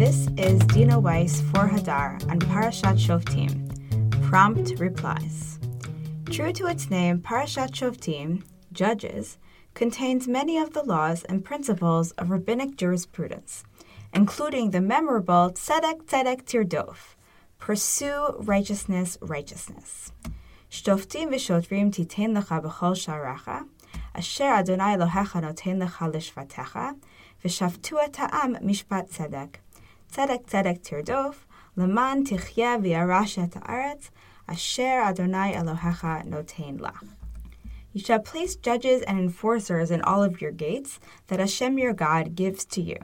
This is Dina Weiss for Hadar on Parashat Shoftim. Prompt replies. True to its name, Parashat Shoftim, Judges, contains many of the laws and principles of rabbinic jurisprudence, including the memorable Tzedek Tzedek Tirdof, pursue righteousness, righteousness. Shoftim v'shotrim titen lecha b'chol sharacha, asher Adonai Elohecha noten lecha lishvatecha, v'shavtu et ha'am mishpat tzedek. Tzedek tzedek tirdof, leman tichya v'yarash et ha'aretz, asher Adonai Elohecha noten lach. You shall place judges and enforcers in all of your gates that Hashem your God gives to you,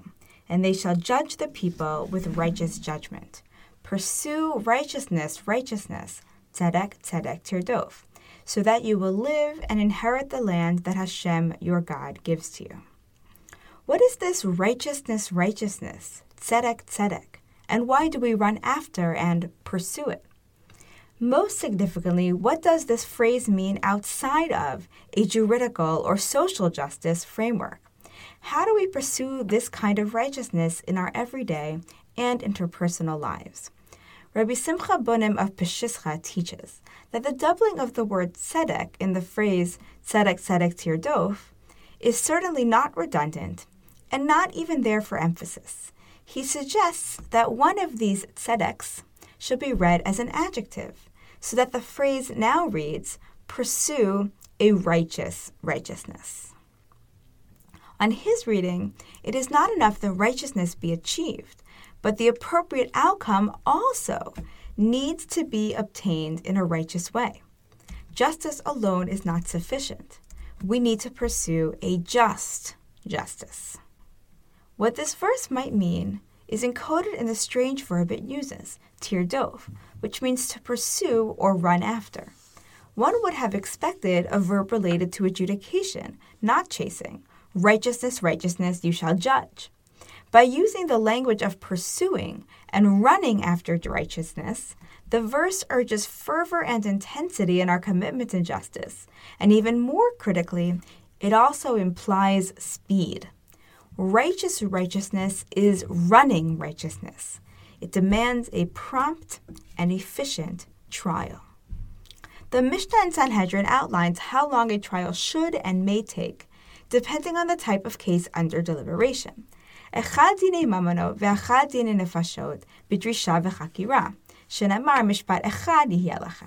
and they shall judge the people with righteous judgment. Pursue righteousness, righteousness, tzedek, tzedek, tirdof, so that you will live and inherit the land that Hashem your God gives to you. What is this righteousness, righteousness, tzedek, tzedek, and why do we run after and pursue it? Most significantly, what does this phrase mean outside of a juridical or social justice framework? How do we pursue this kind of righteousness in our everyday and interpersonal lives? Rabbi Simcha Bunim of Peshischa teaches that the doubling of the word tzedek in the phrase tzedek tzedek tirdof is certainly not redundant and not even there for emphasis. He suggests that one of these tzedeks should be read as an adjective, so that the phrase now reads, pursue a righteous righteousness. On his reading, it is not enough that righteousness be achieved, but the appropriate outcome also needs to be obtained in a righteous way. Justice alone is not sufficient. We need to pursue a just justice. What this verse might mean is encoded in the strange verb it uses, tirdof, which means to pursue or run after. One would have expected a verb related to adjudication, not chasing. Righteousness, righteousness, you shall judge. By using the language of pursuing and running after righteousness, the verse urges fervor and intensity in our commitment to justice, and even more critically, it also implies speed. Righteous righteousness is running righteousness. It demands a prompt and efficient trial. The Mishnah in Sanhedrin outlines how long a trial should and may take, depending on the type of case under deliberation. אחד דיני ממונות ואחד דיני נפשות בדרישה וחקירה, שנאמר משפט אחד יהיה לך.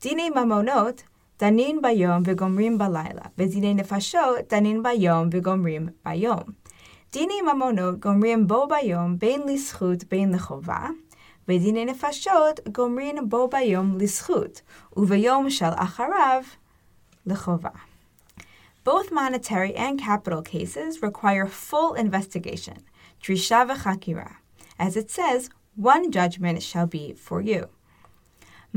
דיני ממונות דנין ביום וגומרים בלילה, ודיני נפשות דנין ביום וגומרים ביום. דיני ממונות גומרים בו ביום בין לזכות בין לחובה, ודיני נפשות גומרים בו ביום לזכות, וביום של אחריו לחובה. Both monetary and capital cases require full investigation, drisha v'chakira. As it says, one judgment shall be for you.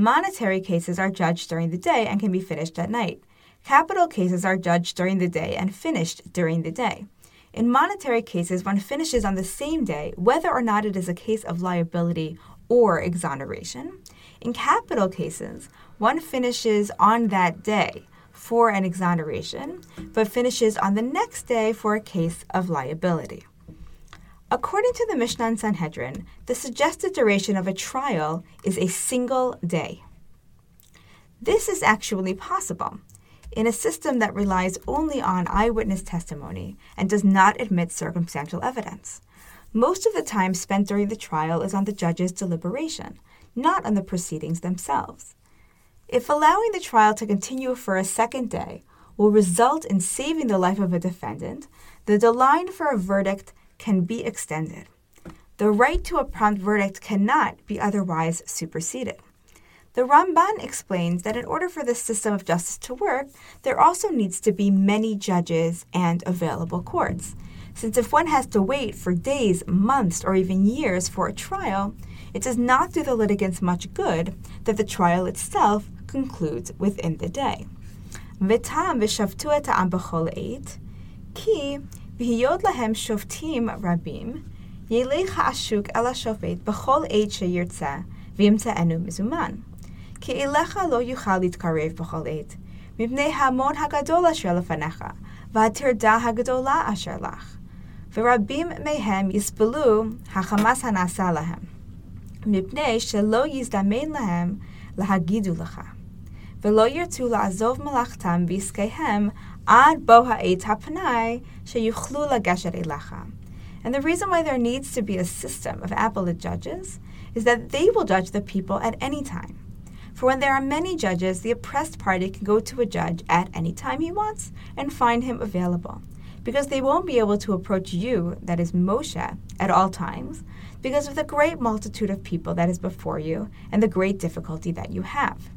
Monetary cases are judged during the day and can be finished at night. Capital cases are judged during the day and finished during the day. In monetary cases, one finishes on the same day, whether or not it is a case of liability or exoneration. In capital cases, one finishes on that day, for an exoneration, but finishes on the next day for a case of liability. According to the Mishnah and Sanhedrin, the suggested duration of a trial is a single day. This is actually possible in a system that relies only on eyewitness testimony and does not admit circumstantial evidence. Most of the time spent during the trial is on the judge's deliberation, not on the proceedings themselves. If allowing the trial to continue for a second day will result in saving the life of a defendant, the deadline for a verdict can be extended. The right to a prompt verdict cannot be otherwise superseded. The Ramban explains that in order for this system of justice to work, there also needs to be many judges and available courts. Since if one has to wait for days, months, or even years for a trial, it does not do the litigants much good that the trial itself concludes within the day. V'tam v'shavtu et ki בהיות להם שופטים רבים, ילך העשוק אל השופט בכל עת שירצה, וימצאנו מזומן. כי אליך לא יוכל להתקרב בכל עת, מפני ההמון הגדול אשר לפניך, והטרדה הגדולה אשר לך. ורבים מהם יסבלו החמאס הנעשה להם, מפני שלא יזדמן להם להגידו לך, ולא ירצו לעזוב מלאכתם בעסקיהם Ad boha ha'etz sheyuchlu lageshet elecha. And the reason why there needs to be a system of appellate judges is that they will judge the people at any time. For when there are many judges, the oppressed party can go to a judge at any time he wants and find him available. Because they won't be able to approach you, that is Moshe, at all times, because of the great multitude of people that is before you and the great difficulty that you have.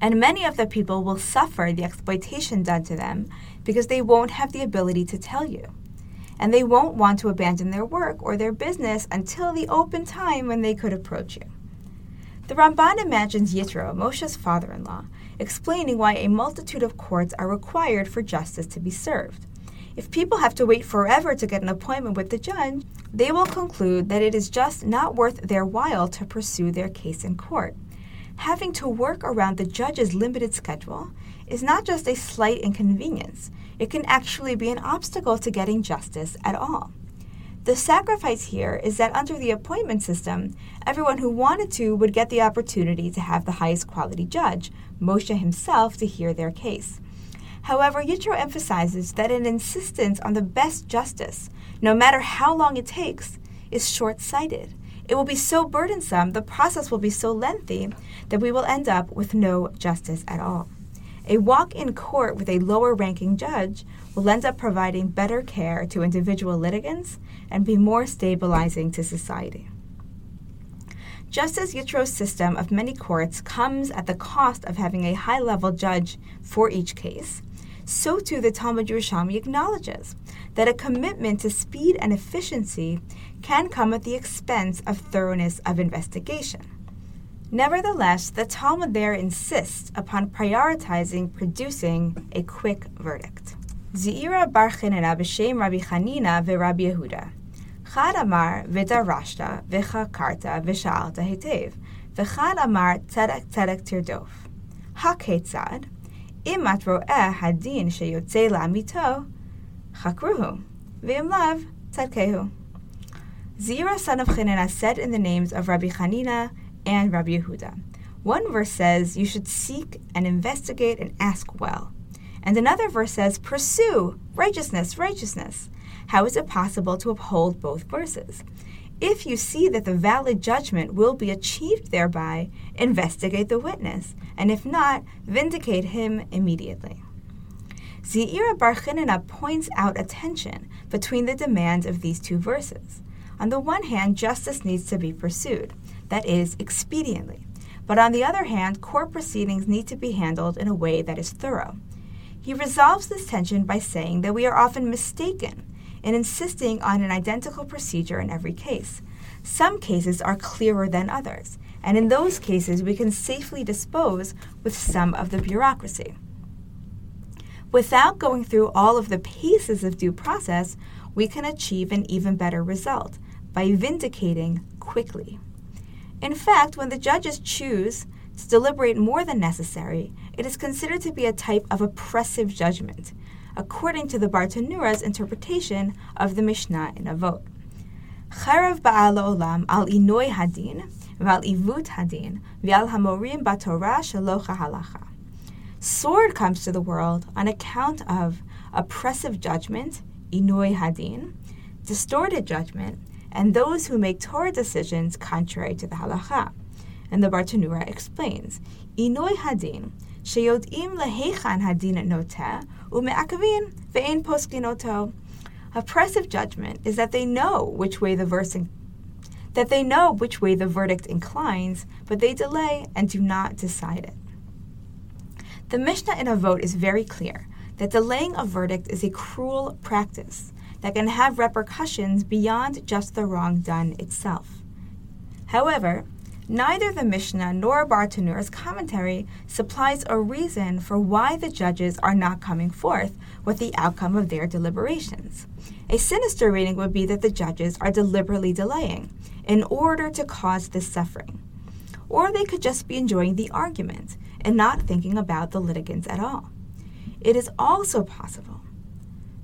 And many of the people will suffer the exploitation done to them because they won't have the ability to tell you. And they won't want to abandon their work or their business until the open time when they could approach you. The Ramban imagines Yitro, Moshe's father in law, explaining why a multitude of courts are required for justice to be served. If people have to wait forever to get an appointment with the judge, they will conclude that it is just not worth their while to pursue their case in court. Having to work around the judge's limited schedule is not just a slight inconvenience, it can actually be an obstacle to getting justice at all. The sacrifice here is that under the appointment system, everyone who wanted to would get the opportunity to have the highest quality judge, Moshe himself, to hear their case. However, Yitro emphasizes that an insistence on the best justice, no matter how long it takes, is short sighted. It will be so burdensome, the process will be so lengthy, that we will end up with no justice at all. A walk in court with a lower ranking judge will end up providing better care to individual litigants and be more stabilizing to society. Just as Yitro's system of many courts comes at the cost of having a high level judge for each case, so too the Talmud Yerushalmi acknowledges that a commitment to speed and efficiency can come at the expense of thoroughness of investigation. Nevertheless, the Talmud there insists upon prioritizing producing a quick verdict. Zira bar Chanina b'shem Rabbi Chanina ve'Rabbi Yehuda. Chad amar v'darashta v'chakarta v'sha'alta hetev v'chad amar tzedek tzedek tirdof. Haketzad, im at ro'eh hadin sheyotze la'amito, chakruhu, v'im lav tzedkehu. Zira son of Chanina said in the names of Rabbi Chanina and Rabbi Yehuda. One verse says you should seek and investigate and ask well. And another verse says pursue righteousness, righteousness. How is it possible to uphold both verses? If you see that the valid judgment will be achieved thereby, investigate the witness, and if not, vindicate him immediately. Zeira Bar Chanina points out a tension between the demands of these two verses. On the one hand, justice needs to be pursued, that is, expediently. But on the other hand, court proceedings need to be handled in a way that is thorough. He resolves this tension by saying that we are often mistaken in insisting on an identical procedure in every case. Some cases are clearer than others, and in those cases we can safely dispose with some of the bureaucracy. Without going through all of the paces of due process, we can achieve an even better result by vindicating quickly. In fact, when the judges choose to deliberate more than necessary, it is considered to be a type of oppressive judgment, according to the Bartenura's interpretation of the Mishnah in Avot. Charav ba'al olam al inoi hadin, v'al ivut hadin, v'al hamorim batorah shalocha halacha. Sword comes to the world on account of oppressive judgment, inoi hadin, distorted judgment, and those who make Torah decisions contrary to the halacha. And the Bartenura explains, Inoi hadin, sheyod'im lehechan hadin noteh, ume'akavin ve'en poskinoto. Oppressive judgment is that they know which way the verse in- that they know which way the verdict inclines, but they delay and do not decide it. The Mishnah in Avot is very clear that delaying a verdict is a cruel practice that can have repercussions beyond just the wrong done itself. However, neither the Mishnah nor Bartenura's commentary supplies a reason for why the judges are not coming forth with the outcome of their deliberations. A sinister reading would be that the judges are deliberately delaying in order to cause this suffering. Or they could just be enjoying the argument and not thinking about the litigants at all. It is also possible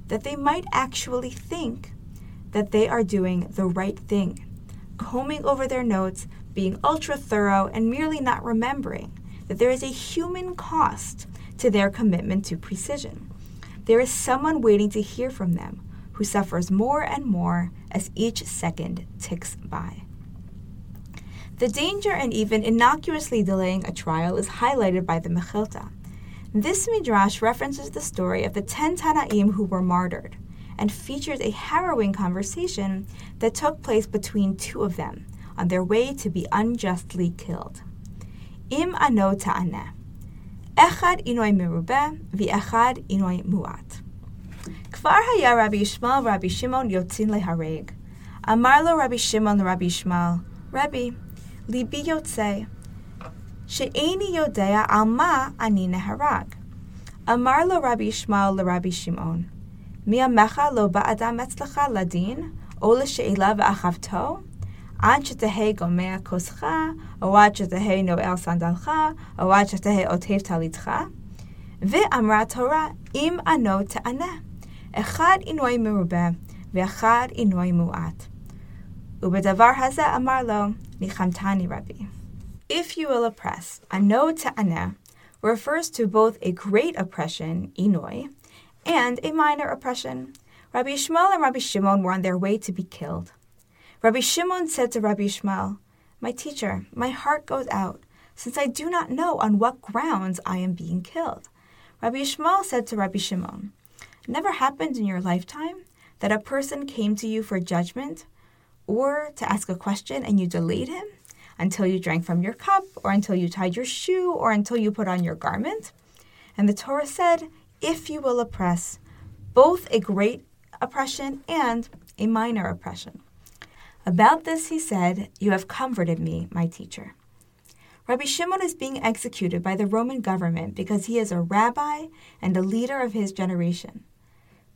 that they might actually think that they are doing the right thing, combing over their notes, being ultra thorough, and merely not remembering that there is a human cost to their commitment to precision. There is someone waiting to hear from them who suffers more and more as each second ticks by. The danger in even innocuously delaying a trial is highlighted by the Mechilta. This midrash references the story of the ten Tanaim who were martyred and features a harrowing conversation that took place between two of them on their way to be unjustly killed. Im ano ta'aneh. Echad inoi merube, v'echad inoi muat. Kvar haya Rabbi Yishmael Rabbi Shimon yotzin lehareg. Amar lo Rabbi Shimon Rabbi Yishmael, Rabbi, libi שאיני יודע על מה אני נהרג. אמר לו רבי ישמעאל לרבי שמעון, מי עמך לא בא אדם אצלך לדין, או לשאלה ואחבתו? עד שתהא גומע כוסך, או עד שתהא נועל סנדלך, או עד שתהא עוטף טליתך? ואמרה התורה, אם ענו תענה. אחד עינוי מרובה, ואחד עינוי מועט. ובדבר הזה אמר לו, ניחמתני רבי. If you will oppress, ano ta'ana refers to both a great oppression, inoi, and a minor oppression. Rabbi Ishmael and Rabbi Shimon were on their way to be killed. Rabbi Shimon said to Rabbi Ishmael, My teacher, my heart goes out, since I do not know on what grounds I am being killed. Rabbi Ishmael said to Rabbi Shimon, Never happened in your lifetime that a person came to you for judgment or to ask a question and you delayed him until you drank from your cup or until you tied your shoe or until you put on your garment? And the Torah said, If you will oppress, both a great oppression and a minor oppression. About this he said, You have comforted me, my teacher. Rabbi Shimon is being executed by the Roman government because he is a rabbi and a leader of his generation.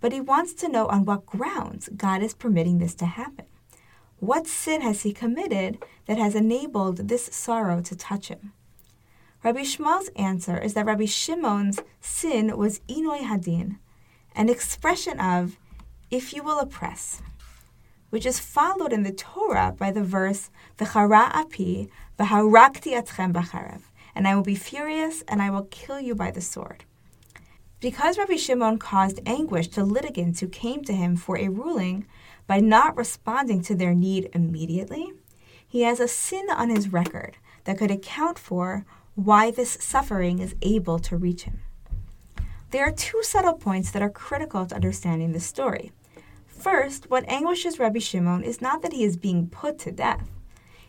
But he wants to know on what grounds God is permitting this to happen. What sin has he committed that has enabled this sorrow to touch him? Rabbi Shmuel's answer is that Rabbi Shimon's sin was Inoi Hadin, an expression of, if you will oppress which is followed in the Torah by the verse V'chara api v'harakti atchem b'charev, and I will be furious and I will kill you by the sword. Because Rabbi Shimon caused anguish to litigants who came to him for a ruling by not responding to their need immediately, he has a sin on his record that could account for why this suffering is able to reach him. There are two subtle points that are critical to understanding this story. First, what anguishes Rabbi Shimon is not that he is being put to death.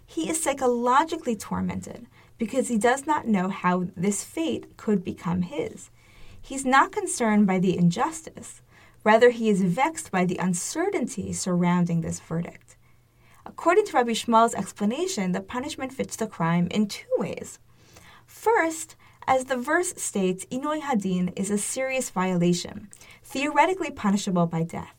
He is psychologically tormented because he does not know how this fate could become his. He's not concerned by the injustice, rather, he is vexed by the uncertainty surrounding this verdict. According to Rabbi Shmuel's explanation, the punishment fits the crime in two ways. First, as the verse states, Inoi Hadin is a serious violation, theoretically punishable by death.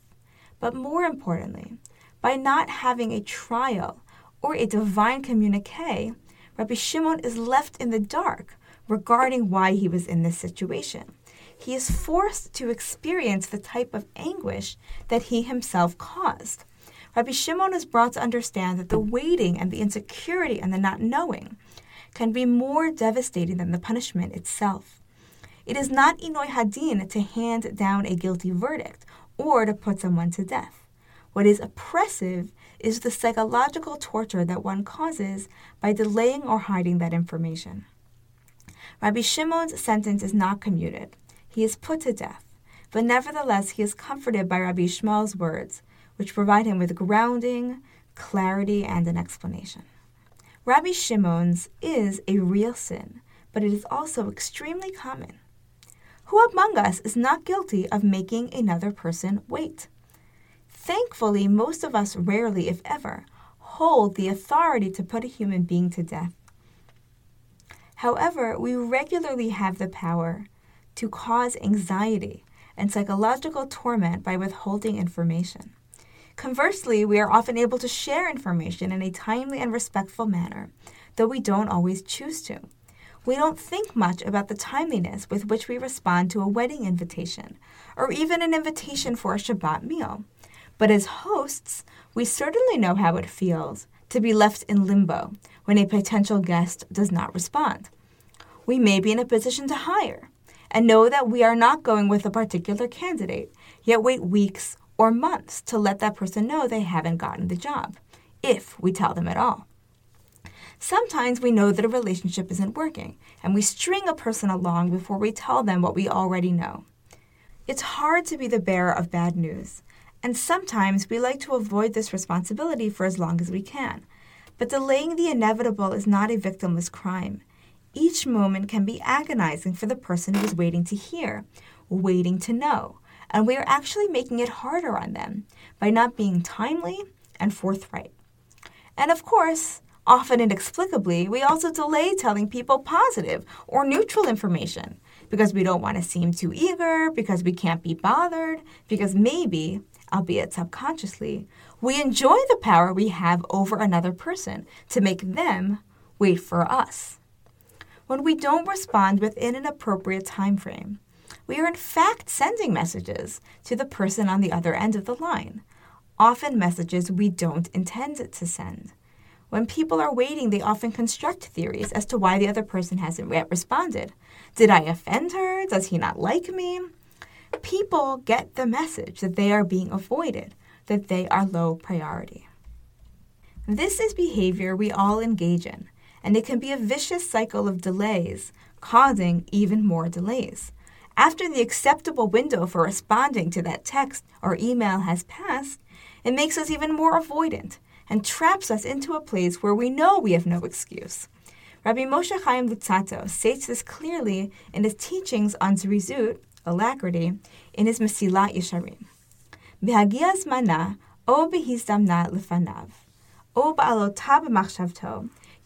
But more importantly, by not having a trial or a divine communique, Rabbi Shimon is left in the dark regarding why he was in this situation. He is forced to experience the type of anguish that he himself caused. Rabbi Shimon is brought to understand that the waiting and the insecurity and the not knowing can be more devastating than the punishment itself. It is not Inoi Hadin to hand down a guilty verdict or to put someone to death. What is oppressive is the psychological torture that one causes by delaying or hiding that information. Rabbi Shimon's sentence is not commuted. He is put to death, but nevertheless he is comforted by Rabbi Shmuel's words, which provide him with grounding, clarity, and an explanation. Rabbi Shimon's is a real sin, but it is also extremely common. Who among us is not guilty of making another person wait? Thankfully, most of us rarely, if ever, hold the authority to put a human being to death. However, we regularly have the power to cause anxiety and psychological torment by withholding information. Conversely, we are often able to share information in a timely and respectful manner, though we don't always choose to. We don't think much about the timeliness with which we respond to a wedding invitation, or even an invitation for a Shabbat meal. But as hosts, we certainly know how it feels to be left in limbo when a potential guest does not respond. We may be in a position to hire and know that we are not going with a particular candidate, yet wait weeks or months to let that person know they haven't gotten the job, if we tell them at all. Sometimes we know that a relationship isn't working, and we string a person along before we tell them what we already know. It's hard to be the bearer of bad news, and sometimes we like to avoid this responsibility for as long as we can. But delaying the inevitable is not a victimless crime. Each moment can be agonizing for the person who is waiting to hear, waiting to know, and we are actually making it harder on them by not being timely and forthright. And of course, often inexplicably, we also delay telling people positive or neutral information because we don't want to seem too eager, because we can't be bothered, because maybe, albeit subconsciously, we enjoy the power we have over another person to make them wait for us. When we don't respond within an appropriate time frame, we are in fact sending messages to the person on the other end of the line, often messages we don't intend to send. When people are waiting, they often construct theories as to why the other person hasn't yet responded. Did I offend her? Does he not like me? People get the message that they are being avoided, that they are low priority. This is behavior we all engage in, and it can be a vicious cycle of delays, causing even more delays. After the acceptable window for responding to that text or email has passed, it makes us even more avoidant and traps us into a place where we know we have no excuse. Rabbi Moshe Chaim Luzzatto states this clearly in his teachings on Zrizut, alacrity, in his Mesilat Yesharim. Behagias mana o behizdamna lefanav, o ba'alotab machshavto,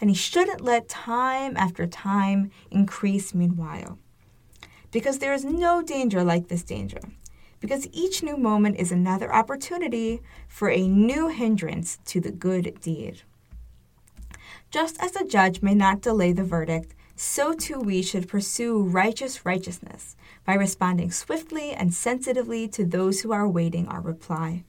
and he shouldn't let time after time increase meanwhile because there is no danger like this danger. Because each new moment is another opportunity for a new hindrance to the good deed. Just as a judge may not delay the verdict, so too we should pursue righteous righteousness by responding swiftly and sensitively to those who are awaiting our reply.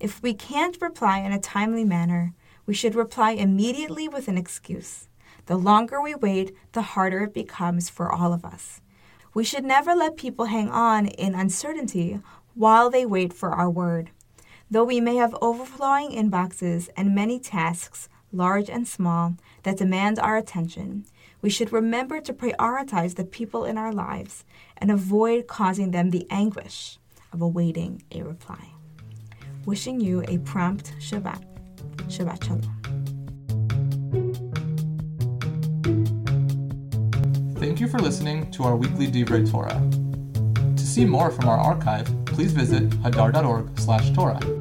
If we can't reply in a timely manner, we should reply immediately with an excuse. The longer we wait, the harder it becomes for all of us. We should never let people hang on in uncertainty while they wait for our word. Though we may have overflowing inboxes and many tasks, large and small, that demand our attention, we should remember to prioritize the people in our lives and avoid causing them the anguish of awaiting a reply. Wishing you a prompt Shabbat. Thank you for listening to our weekly Divrei Torah. To see more from our archive, please visit hadar.org/torah.